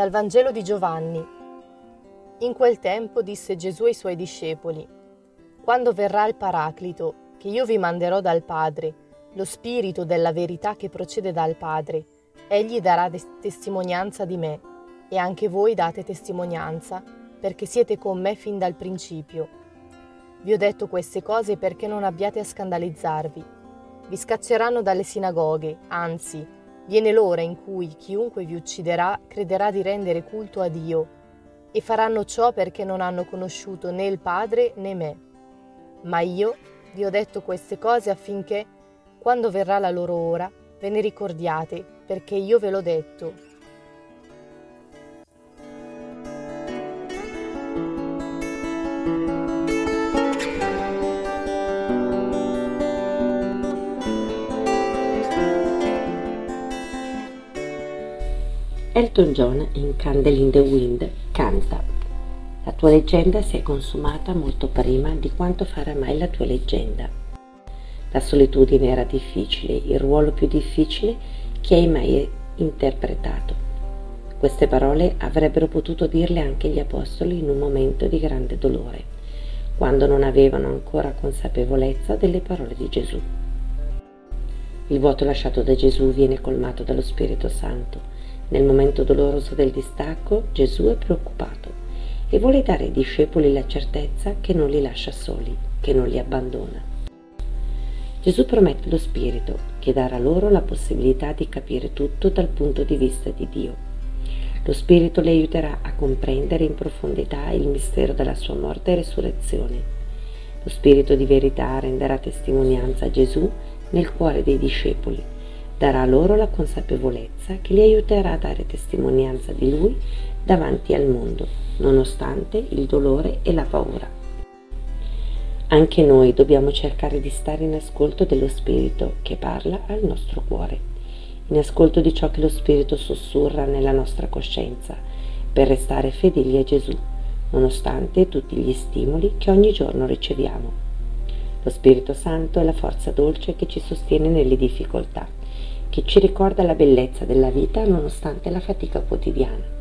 Dal Vangelo di Giovanni. In quel tempo disse Gesù ai suoi discepoli, Quando verrà il Paraclito, che io vi manderò dal Padre, lo Spirito della verità che procede dal Padre, egli darà testimonianza di me, e anche voi date testimonianza, perché siete con me fin dal principio. Vi ho detto queste cose perché non abbiate a scandalizzarvi. Vi scacceranno dalle sinagoghe, anzi, Viene l'ora in cui chiunque vi ucciderà crederà di rendere culto a Dio e faranno ciò perché non hanno conosciuto né il Padre né me. Ma io vi ho detto queste cose affinché, quando verrà la loro ora, ve ne ricordiate, perché io ve l'ho detto. Elton John in Candle in the Wind canta La tua leggenda si è consumata molto prima di quanto farà mai la tua leggenda. La solitudine era difficile, il ruolo più difficile che hai mai interpretato. Queste parole avrebbero potuto dirle anche gli apostoli in un momento di grande dolore, quando non avevano ancora consapevolezza delle parole di Gesù. Il vuoto lasciato da Gesù viene colmato dallo Spirito Santo nel momento doloroso del distacco Gesù è preoccupato e vuole dare ai discepoli la certezza che non li lascia soli, che non li abbandona. Gesù promette lo Spirito che darà loro la possibilità di capire tutto dal punto di vista di Dio. Lo Spirito li aiuterà a comprendere in profondità il mistero della sua morte e resurrezione. Lo Spirito di verità renderà testimonianza a Gesù nel cuore dei discepoli darà loro la consapevolezza che li aiuterà a dare testimonianza di Lui davanti al mondo, nonostante il dolore e la paura. Anche noi dobbiamo cercare di stare in ascolto dello Spirito che parla al nostro cuore, in ascolto di ciò che lo Spirito sussurra nella nostra coscienza, per restare fedeli a Gesù, nonostante tutti gli stimoli che ogni giorno riceviamo. Lo Spirito Santo è la forza dolce che ci sostiene nelle difficoltà che ci ricorda la bellezza della vita nonostante la fatica quotidiana.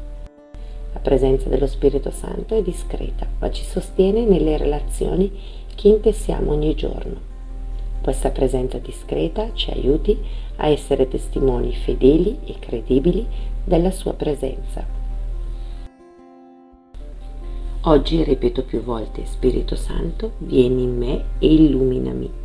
La presenza dello Spirito Santo è discreta, ma ci sostiene nelle relazioni che intessiamo ogni giorno. Questa presenza discreta ci aiuti a essere testimoni fedeli e credibili della sua presenza. Oggi ripeto più volte, Spirito Santo, vieni in me e illuminami